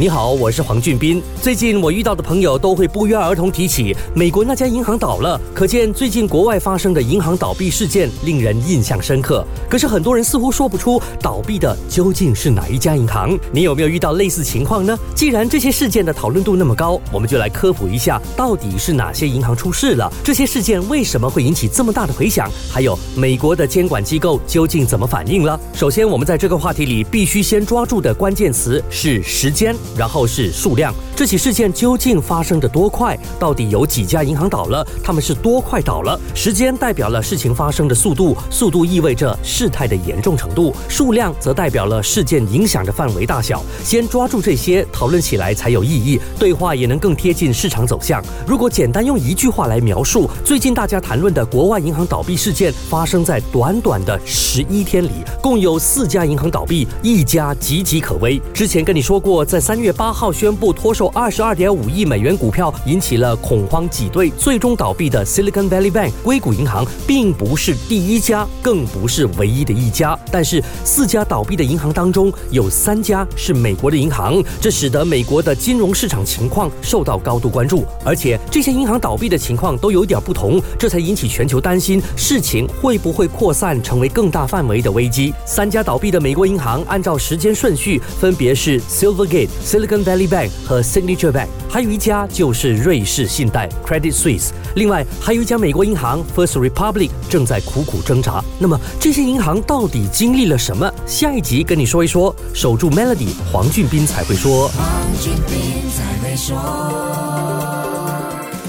你好，我是黄俊斌。最近我遇到的朋友都会不约而同提起美国那家银行倒了，可见最近国外发生的银行倒闭事件令人印象深刻。可是很多人似乎说不出倒闭的究竟是哪一家银行。你有没有遇到类似情况呢？既然这些事件的讨论度那么高，我们就来科普一下，到底是哪些银行出事了？这些事件为什么会引起这么大的回响？还有美国的监管机构究竟怎么反应了？首先，我们在这个话题里必须先抓住的关键词是时间。然后是数量，这起事件究竟发生的多快？到底有几家银行倒了？他们是多快倒了？时间代表了事情发生的速度，速度意味着事态的严重程度，数量则代表了事件影响的范围大小。先抓住这些，讨论起来才有意义，对话也能更贴近市场走向。如果简单用一句话来描述，最近大家谈论的国外银行倒闭事件，发生在短短的十一天里，共有四家银行倒闭，一家岌岌可危。之前跟你说过，在三月八号宣布脱售二十二点五亿美元股票，引起了恐慌挤兑，最终倒闭的 Silicon Valley Bank 硅谷银行，并不是第一家，更不是唯一的一家。但是四家倒闭的银行当中，有三家是美国的银行，这使得美国的金融市场情况受到高度关注。而且这些银行倒闭的情况都有点不同，这才引起全球担心，事情会不会扩散成为更大范围的危机？三家倒闭的美国银行，按照时间顺序，分别是 Silvergate、Silicon Valley Bank 和 Signature Bank，还有一家就是瑞士信贷 Credit Suisse。另外还有一家美国银行 First Republic 正在苦苦挣扎。那么这些银行到底经历了什么？下一集跟你说一说。守住 Melody，黄俊斌才会说。黄俊斌才会说。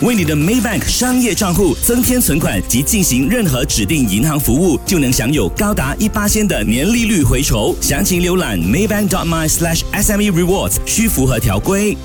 为你的 Maybank 商业账户增添存款及进行任何指定银行服务，就能享有高达一八千的年利率回酬。详情浏览 maybank.my/sme rewards，需符合条规。